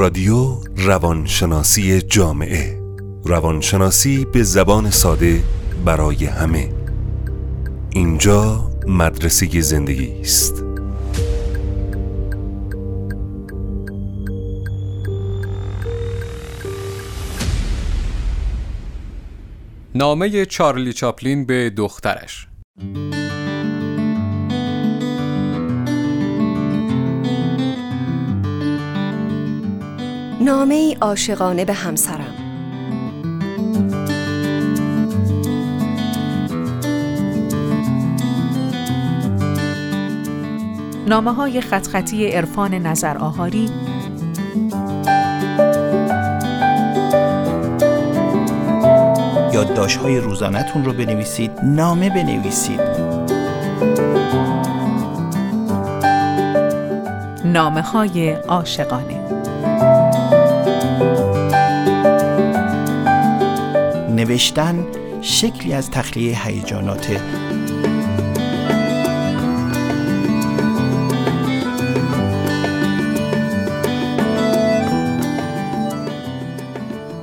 رادیو روانشناسی جامعه. روانشناسی به زبان ساده برای همه. اینجا مدرسه زندگی است. نامه چارلی چاپلین به دخترش. نامه ای عاشقانه به همسرم. نامه های خط خطی عرفان نظر آهاری. یادداشت های روزانهتون رو بنویسید نامه بنویسید. نامه های عاشقانه. نوشتن شکلی از تخلیه هیجانات.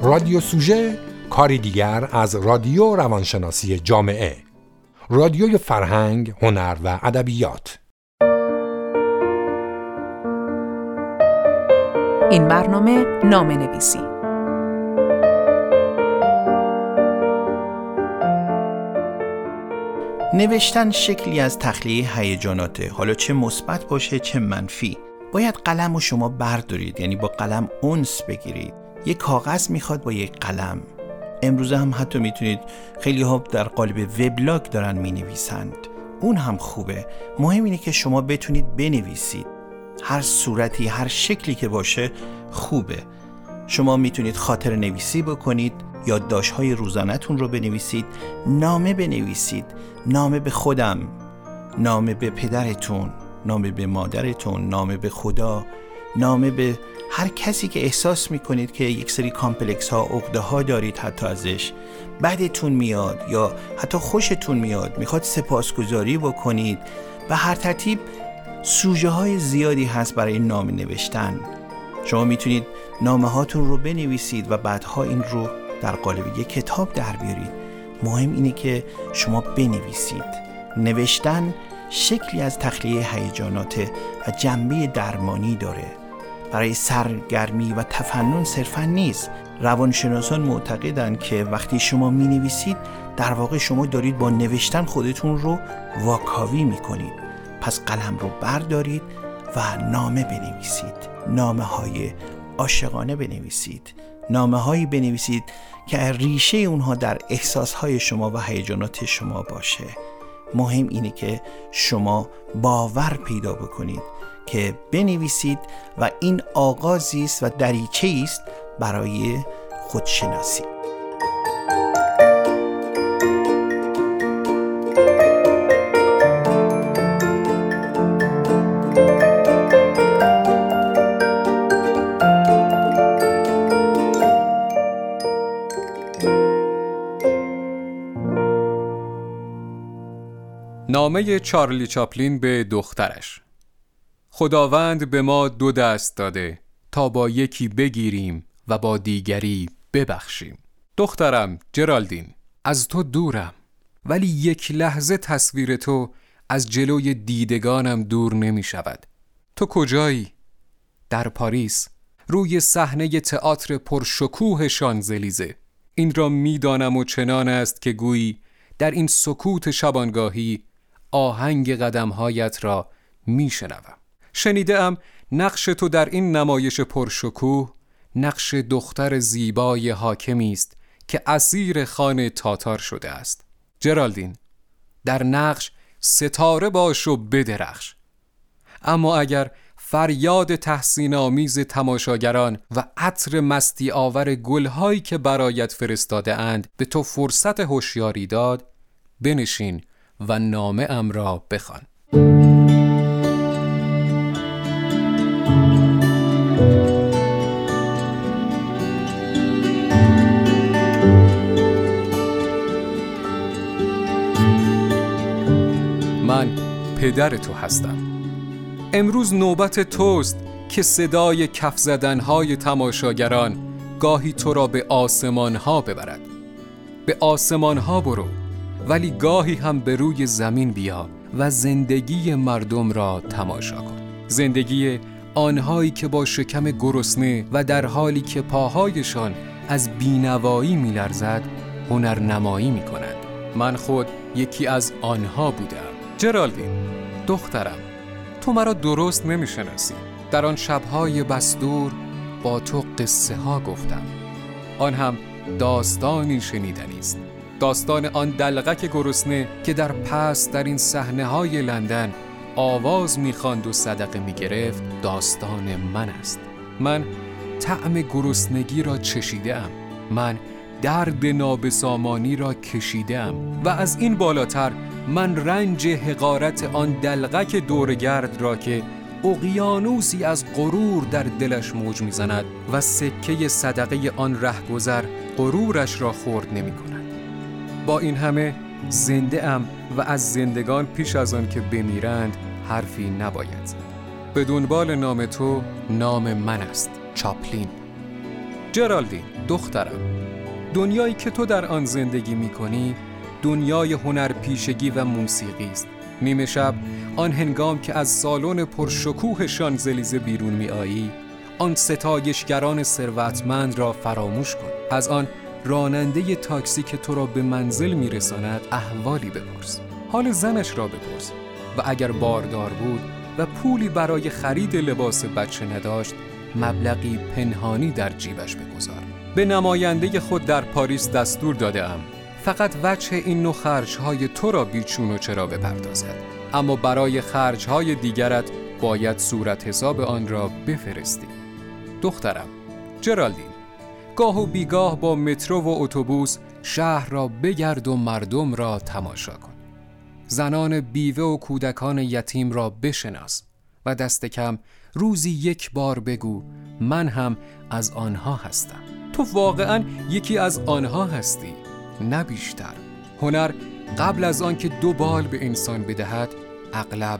رادیو سوژه کاری دیگر از رادیو روانشناسی جامعه. رادیوی فرهنگ، هنر و ادبیات. این برنامه نامه نویسی نوشتن شکلی از تخلیه هیجاناته. حالا چه مثبت باشه چه منفی. باید قلم و شما بردارید یعنی با قلم اونس بگیرید. یک کاغذ می‌خواد با یک قلم. امروزه هم حتی می‌تونید خیلی ها در قالب وبلاگ دارن می‌نویسند. اون هم خوبه. مهم اینه که شما بتونید بنویسید. هر صورتی هر شکلی که باشه خوبه. شما می‌تونید خاطر نویسی بکنید یادداشت های روزانهتون رو بنویسید نامه بنویسید نامه به خودم نامه به پدرتون نامه به مادرتون نامه به خدا نامه به هر کسی که احساس می‌کنید که یک سری کامپلکس ها عقده ها دارید حتی ازش. بدتون میاد یا حتی خوشتون میاد. می‌خواد سپاسگزاری بکنید. و هر ترتیب سوژه های زیادی هست برای نامه نوشتن. شما می‌تونید نامه هاتون رو بنویسید و بعدها این رو در قالب یک کتاب در بیارید. مهم اینه که شما بنویسید. نوشتن شکلی از تخلیه هیجانات و جنبه درمانی داره. برای سرگرمی و تفنن صرفا نیست. روانشناسان معتقدند که وقتی شما می نویسید در واقع شما دارید با نوشتن خودتون رو واکاوی می کنید پس قلم رو بردارید و نامه بنویسید. نامه های عاشقانه بنویسید. نامه هایی بنویسید که ریشه اونها در احساس های شما و هیجانات شما باشه. مهم اینه که شما باور پیدا بکنید که بنویسید و این آغازی است و دریچه است برای خودشناسی. نامه چارلی چاپلین به دخترش. خداوند به ما دو دست داده تا با یکی بگیریم و با دیگری ببخشیم. دخترم جرالدین از تو دورم ولی یک لحظه تصویر تو از جلوی دیدگانم دور نمی شود. تو کجایی؟ در پاریس روی صحنه تئاتر پرشکوه شانزلیزه. این را می‌دانم و چنان است که گویی در این سکوت شبانگاهی آهنگ قدمهایت را میشنوم. شنیده ام نقش تو در این نمایش پرشکوه نقش دختر زیبای حاکمی است که اسیر خانه تاتار شده است. جرالدین در نقش ستاره باش و بدرخش. اما اگر فریاد تحسین آمیز تماشاگران و عطر مستی آور گلهایی که برایت فرستاده اند به تو فرصت هوشیاری داد بنشین و نامه ام را بخوان. من پدر تو هستم. امروز نوبت توست که صدای کف زدنهای تماشاگران گاهی تو را به آسمان ها ببرد. به آسمان ها برو. ولی گاهی هم به روی زمین بیا و زندگی مردم را تماشا کن. زندگی آنهایی که با شکم گرسنه و در حالی که پاهایشان از بینوایی میلرزد هنرنمایی می کند من خود یکی از آنها بودم. جرالدین دخترم تو مرا درست نمی‌شناسی. در آن شبهای بستور با تو قصه ها گفتم. آن هم داستانی شنیدنی است. داستان آن دلغک گرسنه که در پس در این صحنه های لندن آواز می‌خواند و صدقه می‌گرفت داستان من است. من طعم گرسنگی را چشیدم من درد نابسامانی را کشیدم و از این بالاتر من رنج حقارت آن دلغک دورگرد را که اقیانوسی از غرور در دلش موج می‌زند و سکه صدقه آن رهگذر غرورش را خورد نمی کند. با این همه زنده ام و از زندگان پیش از آن که بمیرند حرفی نباید زد. به دنبال نام تو نام من است چاپلین. جرالدین دخترم. دنیایی که تو در آن زندگی می کنی دنیای هنرپیشگی و موسیقی است. نیمه شب آن هنگام که از سالن پرشکوه شانزلیزه بیرون می آیی آن ستایشگران ثروتمند را فراموش کن. از آن راننده تاکسی که تو را به منزل میرساند احوالی بپرس. حال زنش را بپرس. و اگر باردار بود و پولی برای خرید لباس بچه نداشت مبلغی پنهانی در جیبش بگذار. به نماینده خود در پاریس دستور داده ام. فقط وجه این نوع خرجهای تو را بیچون و چرا بپردازد. اما برای خرجهای دیگرت باید صورت حساب آن را بفرستی. دخترم جرالدین گاه و بیگاه با مترو و اتوبوس شهر را بگرد و مردم را تماشا کن. زنان بیوه و کودکان یتیم را بشناس و دست کم روزی یک بار بگو من هم از آنها هستم. تو واقعا یکی از آنها هستی نه بیشتر. هنر قبل از آنکه دو بال به انسان بدهد اغلب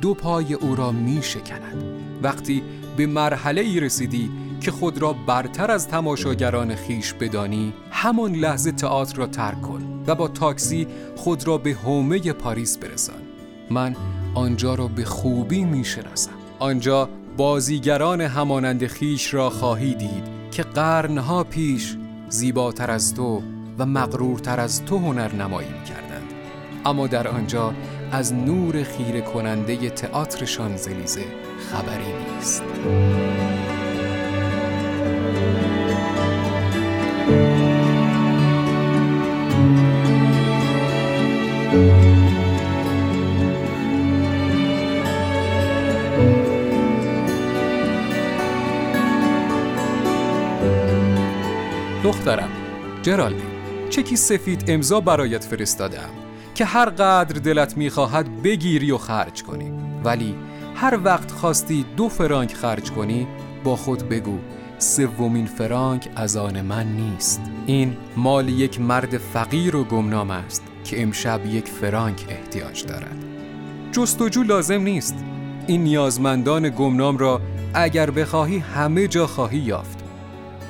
دو پای او را می شکند وقتی به مرحله ای رسیدی که خود را برتر از تماشاگران خیش بدانی همان لحظه تئاتر را ترک کن و با تاکسی خود را به حومه پاریس برسان. من آنجا را به خوبی می شناسم. آنجا بازیگران همانند خیش را خواهی دید که قرنها پیش زیباتر از تو و مغرورتر از تو هنر نمایی کردند. اما در آنجا از نور خیره کننده تئاتر شانزلیزه خبری نیست. دخترم جرالدین چکی سفید امضا برایت فرستادم که هر قدر دلت می‌خواهد بگیری و خرج کنی. ولی هر وقت خواستی دو فرانک خرج کنی با خود بگو سومین فرانک از آن من نیست. این مال یک مرد فقیر و گمنام است که امشب یک فرانک احتیاج دارد. جستجو لازم نیست. این نیازمندان گمنام را اگر بخواهی همه جا خواهی یافت.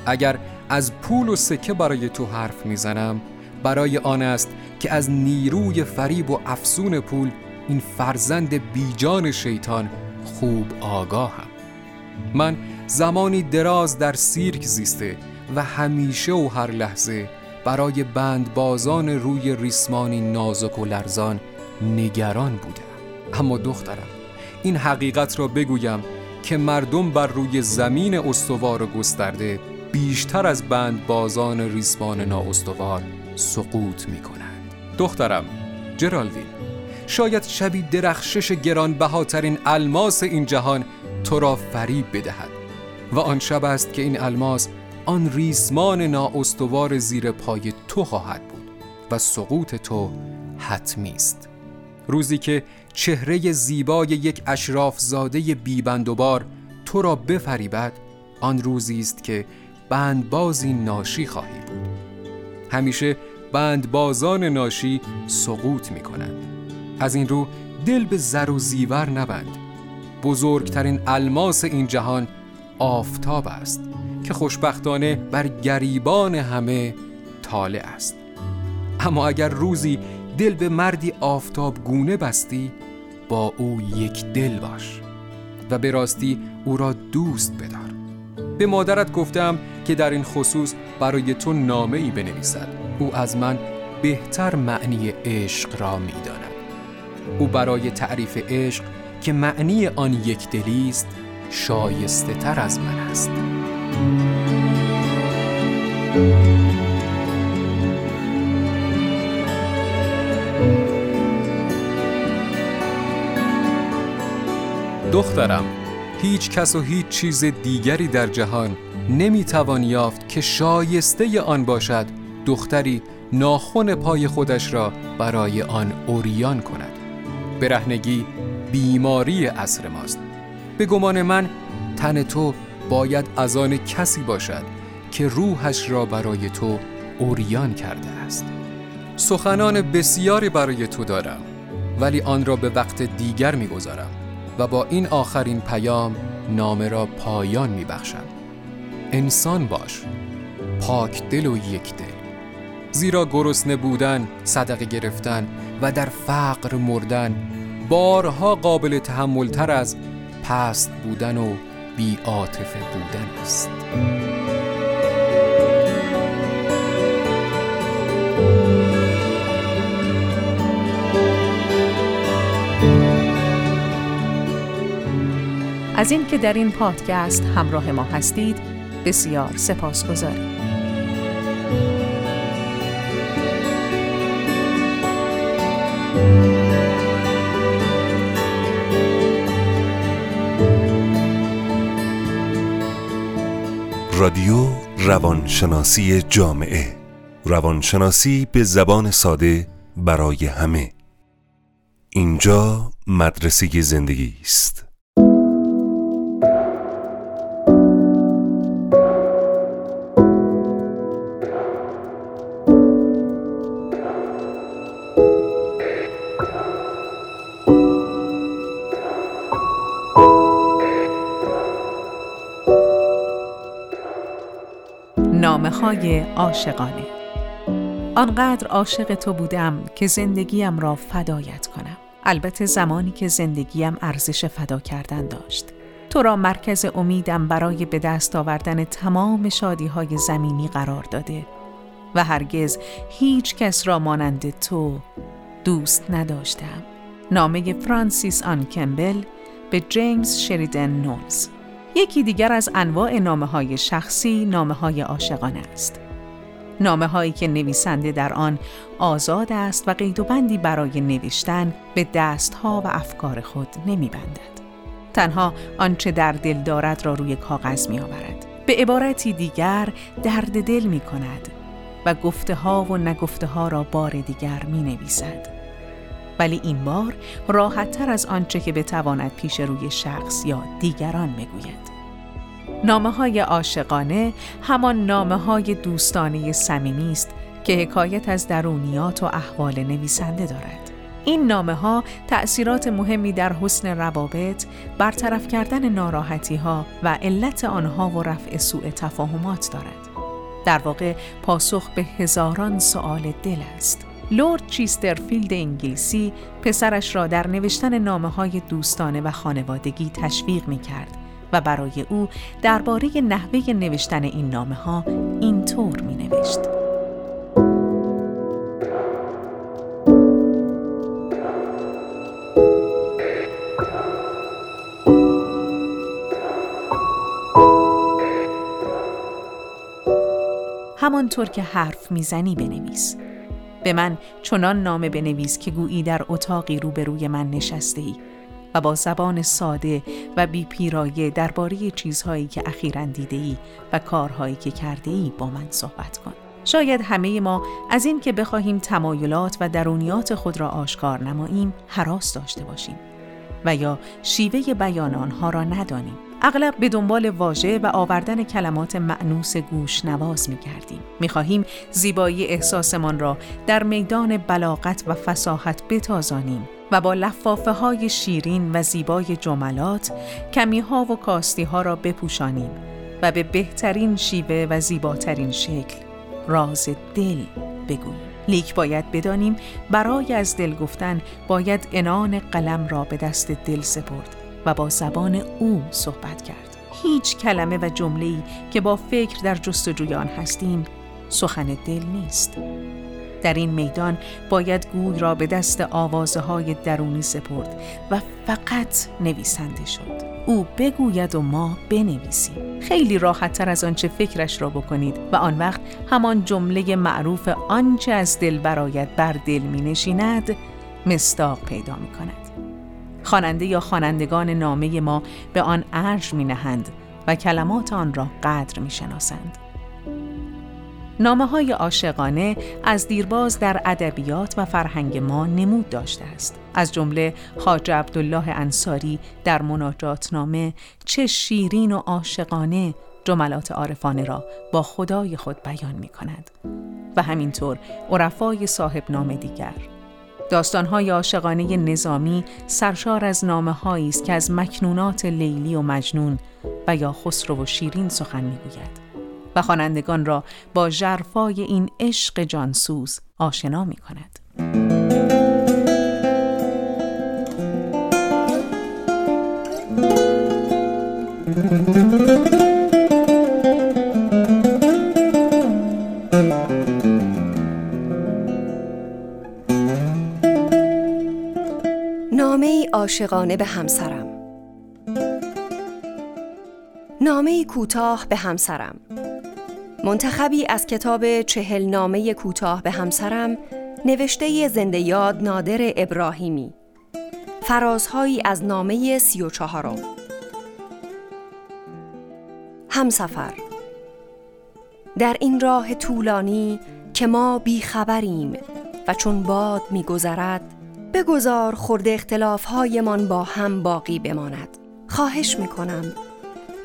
اگر از پول و سکه برای تو حرف می‌زنم. برای آن است که از نیروی فریب و افسون پول این فرزند بیجان شیطان خوب آگاهم. من زمانی دراز در سیرک زیسته و همیشه و هر لحظه برای بند بازان روی ریسمانی نازک و لرزان نگران بودم. اما دخترم این حقیقت را بگویم که مردم بر روی زمین استوار و گسترده بیشتر از بند بازان ریسمان نااستوار سقوط می کنند دخترم جرالدین شاید شبی درخشش گرانبهاترین الماس این جهان تو را فریب بدهد و آن شب است که این الماس آن ریسمان نااستوار زیر پای تو خواهد بود و سقوط تو حتمی است. روزی که چهره زیبای یک اشراف زاده بیبند و بار تو را بفریبد آن روزی است که بندبازی ناشی خواهی بود. همیشه بندبازان ناشی سقوط می کنند از این رو دل به زر و زیور نبند. بزرگترین الماس این جهان آفتاب است که خوشبختانه بر گریبان همه طالع است. اما اگر روزی دل به مردی آفتاب گونه بستی با او یک دل باش و به راستی او را دوست بدار. به مادرت گفتم که در این خصوص برای تو نامه ای بنویسد. او از من بهتر معنی عشق را می‌داند. او برای تعریف عشق که معنی آن یک دلی است شایسته تر از من است. دخترم هیچ کس و هیچ چیز دیگری در جهان نمی‌توان یافت که شایسته آن باشد دختری ناخن پای خودش را برای آن اوریان کند. برهنگی بیماری عصر ماست. به گمان من تن تو باید از آن کسی باشد که روحش را برای تو اوریان کرده است. سخنان بسیاری برای تو دارم ولی آن را به وقت دیگر می‌گذارم. و با این آخرین پیام نامه را پایان میبخشم. انسان باش. پاک دل و یک دل. زیرا گرسنه بودن، صدقه گرفتن و در فقر مردن بارها قابل تحمل تر از پست بودن و بی بودن است. از اینکه در این پادکست همراه ما هستید بسیار سپاسگزاریم. رادیو روانشناسی جامعه. روانشناسی به زبان ساده برای همه. اینجا مدرسه زندگی است. نامه های عاشقانه. آنقدر عاشق تو بودم که زندگیم را فدایت کنم. البته زمانی که زندگیم ارزش فدا کردن داشت. تو را مرکز امیدم برای به دست آوردن تمام شادی های زمینی قرار داده و هرگز هیچ کس را مانند تو دوست نداشتم. نامه فرانسیس آن کمبل به جیمز شریدن نولز. یکی دیگر از انواع نامه های شخصی نامه های عاشقانه است. نامه هایی که نویسنده در آن آزاد است و قید و بندی برای نوشتن به دستها و افکار خود نمی بندد. تنها آنچه در دل دارد را روی کاغذ می آورد. به عبارتی دیگر درد دل می کند و گفته ها و نگفته ها را بار دیگر می نویسد. ولی این بار راحت تر از آنچه که بتواند پیش روی شخص یا دیگران بگوید. نامه های عاشقانه همان نامه های دوستانه صمیمی است که حکایت از درونیات و احوال نویسنده دارد. این نامه ها تأثیرات مهمی در حسن روابط، برطرف کردن ناراحتی ها و علت آنها و رفع سوء تفاهمات دارد. در واقع پاسخ به هزاران سوال دل است. لورد چیسترفیلد انگلیسی پسرش را در نوشتن نامه های دوستانه و خانوادگی تشویق می کرد و برای او درباره نحوه نوشتن این نامه ها اینطور می نوشت. همانطور که حرف می‌زنی بنویس. به من چنان نامه بنویس که گویی در اتاقی روبروی من نشسته ای و با زبان ساده و بی پیرایه درباره چیزهایی که اخیرا دیده ای و کارهایی که کرده ای با من صحبت کن. شاید همه ما از این که بخواهیم تمایلات و درونیات خود را آشکار نماییم حراس داشته باشیم و یا شیوه بیان آنها را ندانیم. اغلب به دنبال واژه و آوردن کلمات معنوس گوش نواز می کردیم. می خواهیم زیبایی احساسمان را در میدان بلاغت و فساحت بتازانیم و با لفافه های شیرین و زیبای جملات کمی ها و کاستی ها را بپوشانیم و به بهترین شیوه و زیباترین شکل راز دل بگوییم. لیک باید بدانیم برای از دل گفتن باید انان قلم را به دست دل سپرد و با زبان او صحبت کرد. هیچ کلمه و جمله‌ای که با فکر در جستجوی آن هستیم سخن دل نیست. در این میدان باید گوی را به دست آوازه های درونی سپرد و فقط نویسنده شد. او بگوید و ما بنویسیم خیلی راحت تر از آنچه فکرش را بکنید و آن وقت همان جمله معروف آنچه از دل برایت بر دل می نشیند مستاق پیدا می کند خواننده یا خوانندگان نامه ما به آن ارج می نهند و کلمات آن را قدر می شناسند. نامه های عاشقانه از دیرباز در ادبیات و فرهنگ ما نمود داشته است. از جمله حاج عبدالله انصاری در مناجات نامه چه شیرین و عاشقانه جملات عارفانه را با خدای خود بیان می کند. و همینطور عرفای صاحب نامه دیگر. داستانهای عاشقانه نظامی سرشار از نامه است که از مکنونات لیلی و مجنون و یا خسرو و شیرین سخن می‌گوید. و خوانندگان را با جرفای این عشق جانسوز آشنا می کند. عاشقانه به همسرم. نامه کوتاه به همسرم. منتخبی از کتاب چهل نامه کوتاه به همسرم نوشته زنده یاد نادر ابراهیمی. فرازهایی از نامه سی و چهارم. همسفر. در این راه طولانی که ما بیخبریم و چون باد میگذرد بگذار خورده اختلافهایمان با هم باقی بماند. خواهش می‌کنم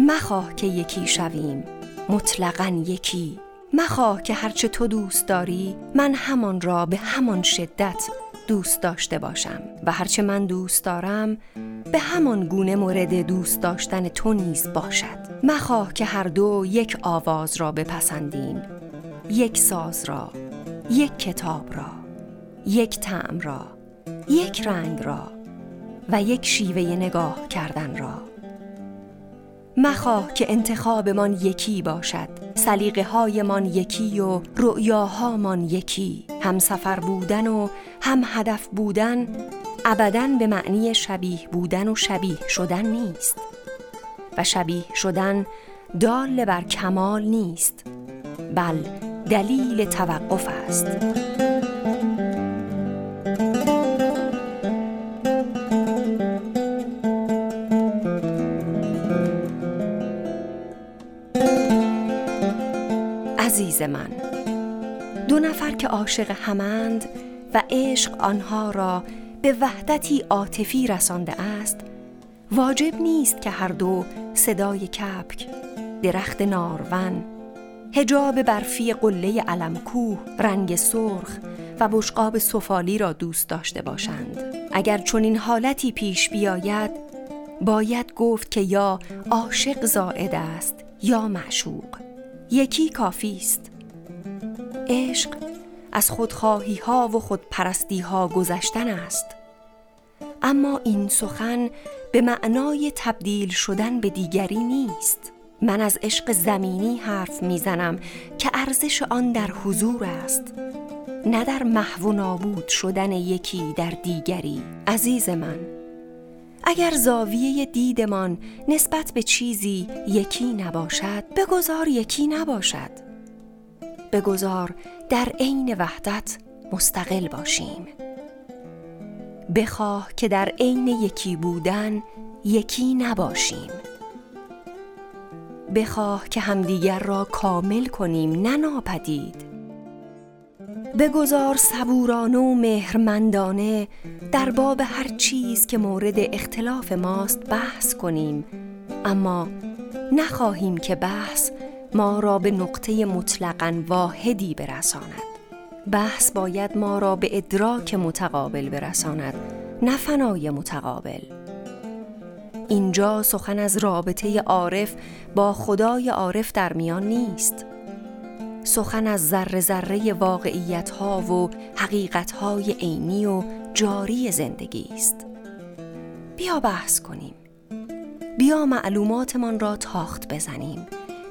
مخواه که یکی شویم. مطلقا یکی. مخواه که هرچه تو دوست داری من همان را به همان شدت دوست داشته باشم. و هرچه من دوست دارم به همان گونه مورد دوست داشتن تو نیز باشد. مخواه که هر دو یک آواز را بپسندیم. یک ساز را یک کتاب را یک طعم را. یک رنگ را و یک شیوه نگاه کردن را. مخواه که انتخابمان یکی باشد سلیقه هایمان یکی و رؤیاهامان یکی. هم سفر بودن و هم هدف بودن ابدا به معنی شبیه بودن و شبیه شدن نیست. و شبیه شدن دال بر کمال نیست بل دلیل توقف است. عزیز من. دو نفر که عاشق همند و عشق آنها را به وحدتی عاطفی رسانده است واجب نیست که هر دو صدای کپک درخت نارون هجاب برفی قله علمکوه رنگ سرخ و بشقاب سفالی را دوست داشته باشند. اگر چون این حالتی پیش بیاید باید گفت که یا عاشق زائد است یا معشوق. یکی کافی است. عشق از خودخواهی ها و خودپرستی ها گذشتن است. اما این سخن به معنای تبدیل شدن به دیگری نیست. من از عشق زمینی حرف می‌زنم که ارزش آن در حضور است نه در محو نابود شدن یکی در دیگری. عزیز من اگر زاویه دیدمان نسبت به چیزی یکی نباشد بگذار یکی نباشد. بگذار در عین وحدت مستقل باشیم. بخواه که در عین یکی بودن یکی نباشیم. بخواه که همدیگر را کامل کنیم نه ناپدید. بگذار صبورانه و مهرمندانه در باب هر چیز که مورد اختلاف ماست بحث کنیم. اما نخواهیم که بحث ما را به نقطه مطلقا واحدی برساند. بحث باید ما را به ادراک متقابل برساند نه فنای متقابل. اینجا سخن از رابطه عارف با خدای عارف در میان نیست. سخن از ذره ذره واقعیت ها و حقیقت های عینی و جاری زندگی است. بیا بحث کنیم. بیا معلوماتمان را تاخت بزنیم.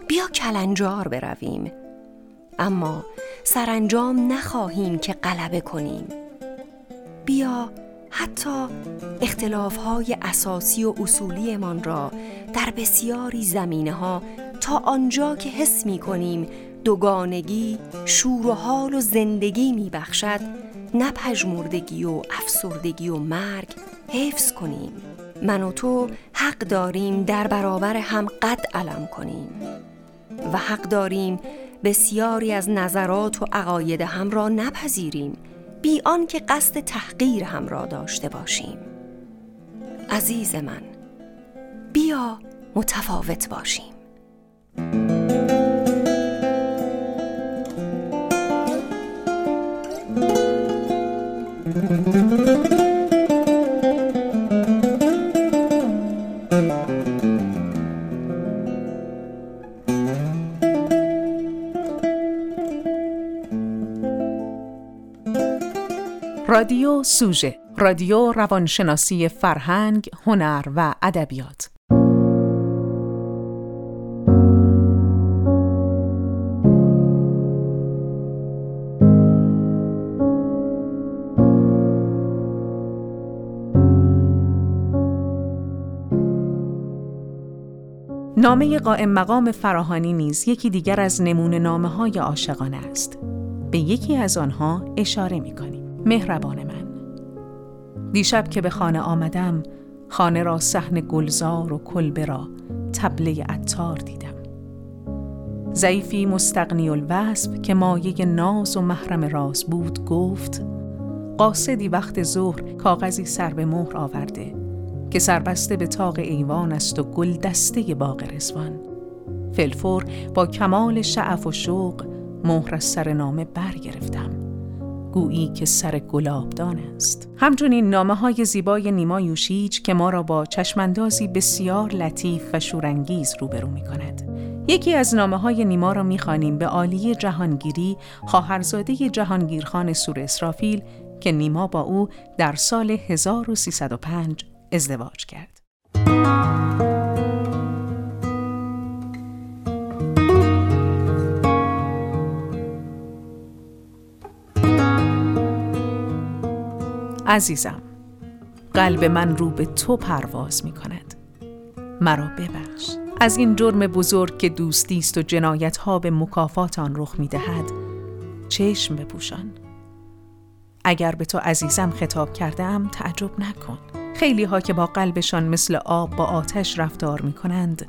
بیا کلنجار برویم. اما سرانجام نخواهیم که غلبه کنیم. بیا حتی اختلاف های اساسی و اصولیمان را در بسیاری زمینه ها تا آنجا که حس می کنیم دوگانگی شور و حال و زندگی می بخشد نه پژمردگی و افسردگی و مرگ. حفظ کنیم. من و تو حق داریم در برابر هم قد علم کنیم. و حق داریم بسیاری از نظرات و عقاید هم را نپذیریم. بی که قصد تحقیر هم را داشته باشیم. عزیز من بیا متفاوت باشیم. رادیو سوژه رادیو روانشناسی فرهنگ، هنر و ادبیات. نامه قائم مقام فراهانی نیز یکی دیگر از نمونه نامه های عاشقانه است. به یکی از آنها اشاره می کنیم. مهربان من دیشب که به خانه آمدم خانه را صحن گلزار و کلبه را تبله عطار دیدم ضعیفی مستقنی الوصف که مایه ناز و محرم راز بود گفت قاصدی وقت ظهر کاغذی سر به مهر آورده که سربسته به تاق ایوان است و گل دسته باغ رزوان فلفور با کمال شعف و شوق مهر از سر نامه برگرفتم. گویی که سر گلابدان است. همچنین نامه های زیبای نیما یوشیج که ما را با چشماندازی بسیار لطیف و شورانگیز روبرو می کند. یکی از نامه های نیما را می‌خوانیم به عالی جهانگیری خواهرزاده جهانگیرخان سور اسرافیل که نیما با او در سال 1305 ازدواج کرد. عزیزم قلب من رو به تو پرواز می کند. مرا ببخش. از این جرم بزرگ که دوستی است و جنایت ها به مکافات آن رخ می دهد چشم بپوشان. اگر به تو عزیزم خطاب کرده ام تعجب نکن. خیلی ها که با قلبشان مثل آب با آتش رفتار می کنند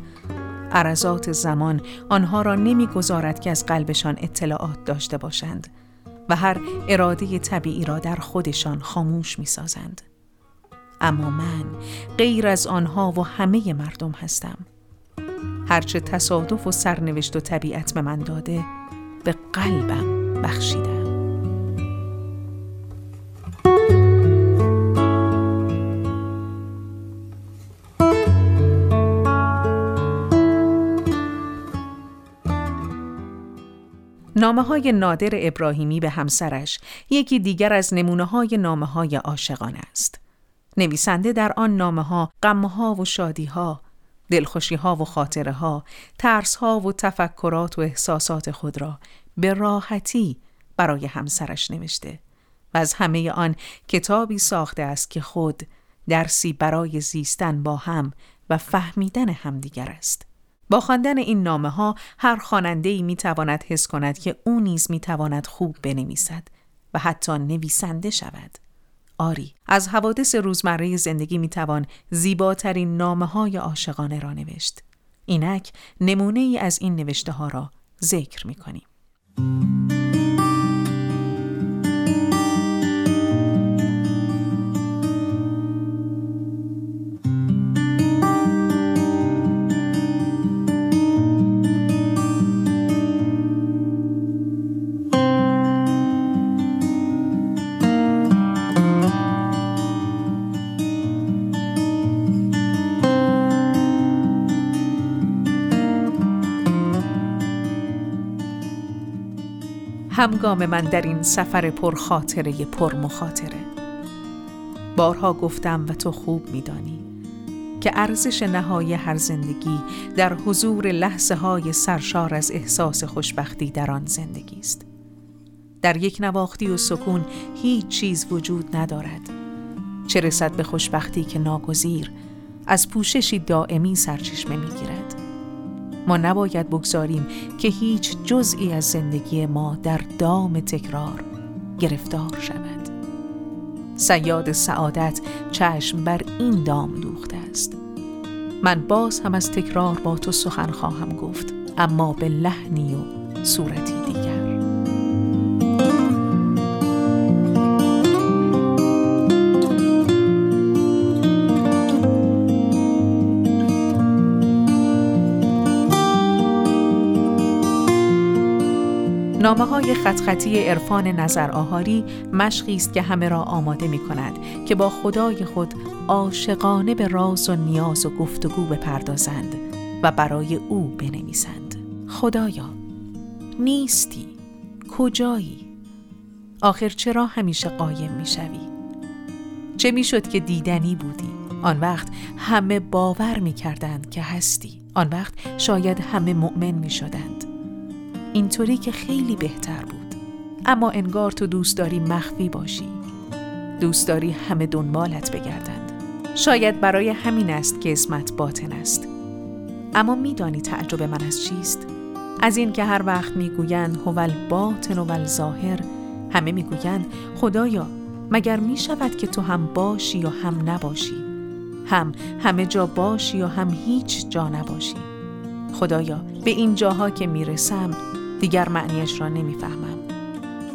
عرضات زمان آنها را نمی‌گذارد که از قلبشان اطلاعات داشته باشند و هر اراده طبیعی را در خودشان خاموش می سازند. اما من غیر از آنها و همه مردم هستم. هرچه تصادف و سرنوشت و طبیعت به من داده به قلبم بخشیدم. نامه های نادر ابراهیمی به همسرش یکی دیگر از نمونه های نامه های عاشقانه است. نویسنده در آن نامه ها ها و شادی ها، دلخوشی ها و خاطره ها، ترس ها و تفکرات و احساسات خود را به راحتی برای همسرش نوشته و از همه آن کتابی ساخته است که خود درسی برای زیستن با هم و فهمیدن همدیگر است. با خواندن این نامه ها هر خواننده ای می تواند حس کند که او نیز می تواند خوب بنویسد و حتی نویسنده شود. آری از حوادث روزمره زندگی می توان زیباترین نامه های عاشقانه را نوشت. اینک نمونه ای از این نوشته ها را ذکر می کنیم. همگام من در این سفر پر خاطره پر مخاطره بارها گفتم و تو خوب میدانی که ارزش نهای هر زندگی در حضور لحظه های سرشار از احساس خوشبختی در آن زندگی است. در یک نواختی و سکون هیچ چیز وجود ندارد. چه رسد به خوشبختی که ناگزیر از پوششی دائمی سرچشمه می‌گیرد. ما نباید بگذاریم که هیچ جزئی از زندگی ما در دام تکرار گرفتار شود. سیاد سعادت چشم بر این دام دوخته است. من باز هم از تکرار با تو سخن خواهم گفت اما به لحنی و صورتی دیگر. نامه های خطخطی عرفان نظر آهاری مشقی است که همه را آماده می کند که با خدای خود عاشقانه به راز و نیاز و گفتگو بپردازند و برای او بنویسند. خدایا نیستی؟ کجایی؟ آخر چرا همیشه قایم می شوی؟ چه می شد که دیدنی بودی؟ آن وقت همه باور می کردند که هستی. آن وقت شاید همه مؤمن می شدند اینطوری که خیلی بهتر بود. اما انگار تو دوست داری مخفی باشی. دوست داری همه دنبالت بگردند. شاید برای همین است که اسمت باطن است. اما میدانی تعجب من از چیست؟ از این که هر وقت می‌گویند هول باطن و ظاهر همه می‌گویند خدایا مگر می شود که تو هم باشی یا هم نباشی؟ هم همه جا باشی و هم هیچ جا نباشی؟ خدایا به این جاها که می‌رسم دیگر معنیش را نمی‌فهمم.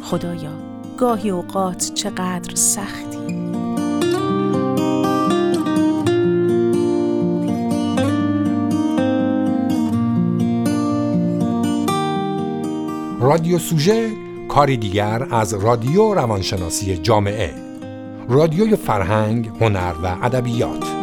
خدایا گاهی اوقات چقدر سختی. رادیو سوژه کاری دیگر از رادیو روانشناسی جامعه. رادیوی فرهنگ، هنر و ادبیات.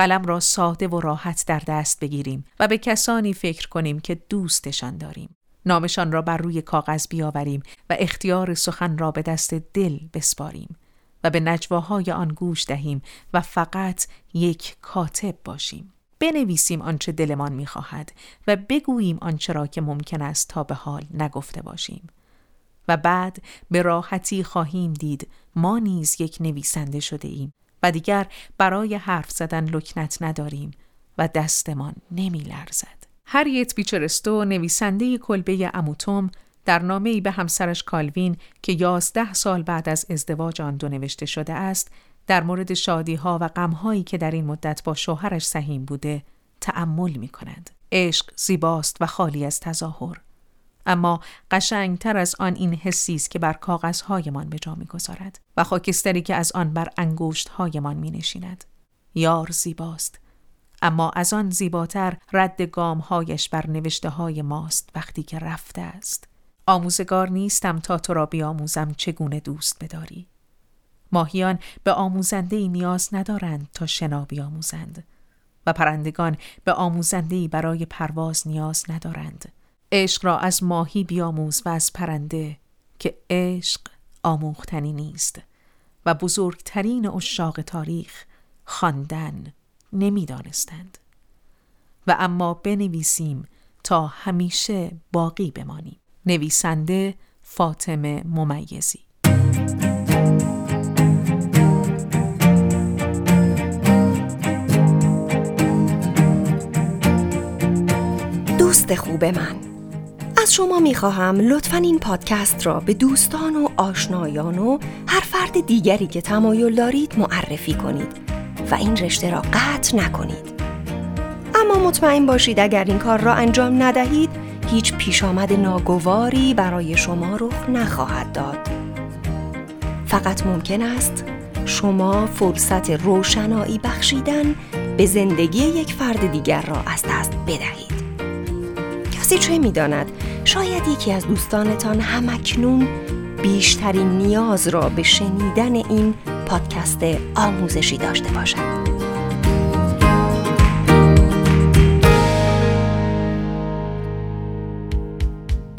قلم را ساده و راحت در دست بگیریم و به کسانی فکر کنیم که دوستشان داریم. نامشان را بر روی کاغذ بیاوریم و اختیار سخن را به دست دل بسپاریم و به نجواهای آن گوش دهیم و فقط یک کاتب باشیم. بنویسیم آنچه دلمان می‌خواهد و بگوییم آنچه را که ممکن است تا به حال نگفته باشیم. و بعد به راحتی خواهیم دید ما نیز یک نویسنده شده ایم و دیگر برای حرف زدن لکنت نداریم و دستمان نمی لرزد. هریت بیچرستو نویسنده کلبه اموتوم در نامه ای به همسرش کالوین که یازده سال بعد از ازدواج آن دو نوشته شده است در مورد شادی ها و غم هایی که در این مدت با شوهرش سهیم بوده تأمل می کند. عشق زیباست و خالی از تظاهر. اما قشنگتر از آن این حسی است که بر کاغذهایمان به جا می‌گذارد و خاکستری که از آن بر انگشتهایمان می نشیند. یار زیباست اما از آن زیباتر رد گامهایش بر نوشته های ماست وقتی که رفته است. آموزگار نیستم تا تو را بیاموزم چگونه دوست بداری. ماهیان به آموزنده ای نیاز ندارند تا شنا بیاموزند و پرندگان به آموزنده ای برای پرواز نیاز ندارند. عشق را از ماهی بیاموز و از پرنده که عشق آموختنی نیست و بزرگترین اشاق تاریخ خواندن نمی‌دانستند. و اما بنویسیم تا همیشه باقی بمانیم. نویسنده فاطمه ممیزی. دوست خوب من. از شما می‌خواهم لطفا این پادکست را به دوستان و آشنایان و هر فرد دیگری که تمایل دارید معرفی کنید و این رشته را قطع نکنید. اما مطمئن باشید اگر این کار را انجام ندهید هیچ پیش آمد ناگواری برای شما رخ نخواهد داد. فقط ممکن است شما فرصت روشنایی بخشیدن به زندگی یک فرد دیگر را از دست بدهید. کسی چه می‌داند؟ شاید یکی از دوستانتان همکنون بیشترین نیاز را به شنیدن این پادکست آموزشی داشته باشد.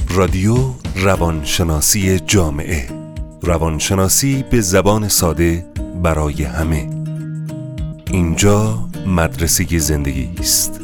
رادیو روانشناسی جامعه. روانشناسی به زبان ساده برای همه. اینجا مدرسه زندگی است.